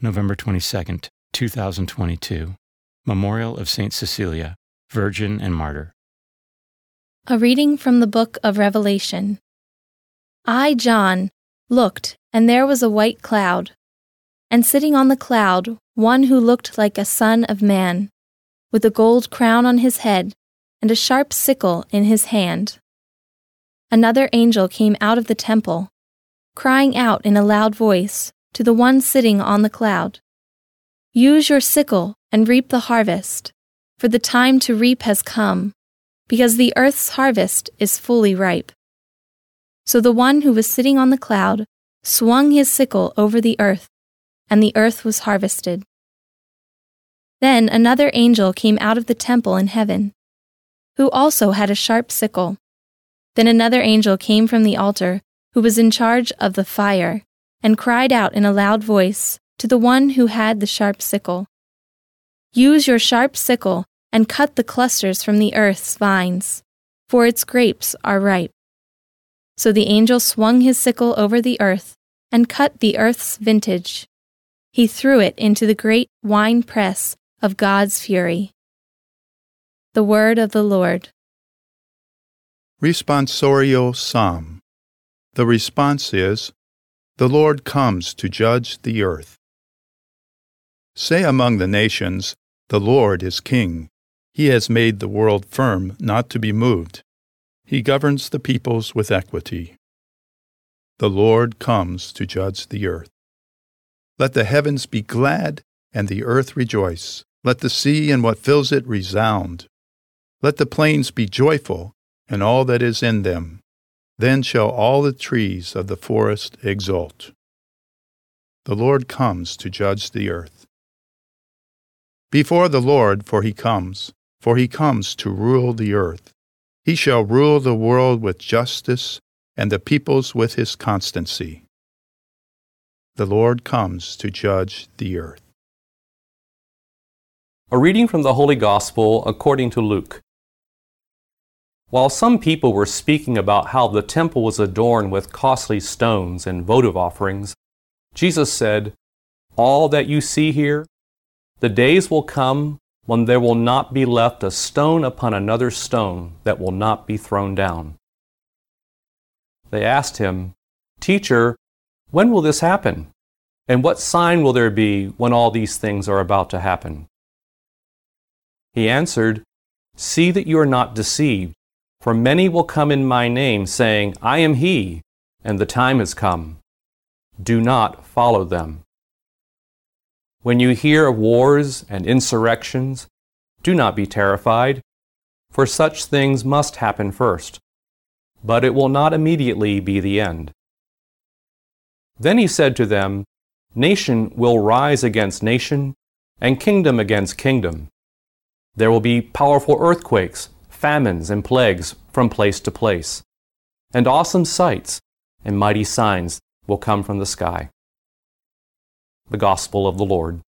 November 22nd, 2022. Memorial of St. Cecilia, Virgin and Martyr. A reading from the book of Revelation. I, John, looked, and there was a white cloud, and sitting on the cloud, one who looked like a son of man, with a gold crown on his head, and a sharp sickle in his hand. Another angel came out of the temple, crying out in a loud voice to the one sitting on the cloud Use your sickle and reap the harvest, for the time to reap has come, because the earth's harvest is fully ripe. So the one who was sitting on the cloud swung his sickle over the earth, and the earth was harvested. Then another angel came out of the temple in heaven, who also had a sharp sickle. Then another angel came from the altar, who was in charge of the fire and cried out in a loud voice to the one who had the sharp sickle Use your sharp sickle and cut the clusters from the earth's vines, for its grapes are ripe. So the angel swung his sickle over the earth and cut the earth's vintage. He threw it into the great wine press of God's fury. The word of the Lord. Responsorial Psalm. The response is the Lord comes to judge the earth. Say among the nations, The Lord is king. He has made the world firm, not to be moved. He governs the peoples with equity. The Lord comes to judge the earth. Let the heavens be glad and the earth rejoice. Let the sea and what fills it resound. Let the plains be joyful and all that is in them. Then shall all the trees of the forest exult. The Lord comes to judge the earth. Before the Lord, for he comes, for he comes to rule the earth. He shall rule the world with justice and the peoples with his constancy. The Lord comes to judge the earth. A reading from the Holy Gospel according to Luke. While some people were speaking about how the temple was adorned with costly stones and votive offerings, Jesus said, All that you see here, the days will come when there will not be left a stone upon another stone that will not be thrown down. They asked him, Teacher, when will this happen? And what sign will there be when all these things are about to happen? He answered, See that you are not deceived. For many will come in my name, saying, I am he, and the time has come. Do not follow them. When you hear of wars and insurrections, do not be terrified, for such things must happen first, but it will not immediately be the end. Then he said to them, Nation will rise against nation, and kingdom against kingdom. There will be powerful earthquakes famines and plagues from place to place, and awesome sights and mighty signs will come from the sky. The Gospel of the Lord.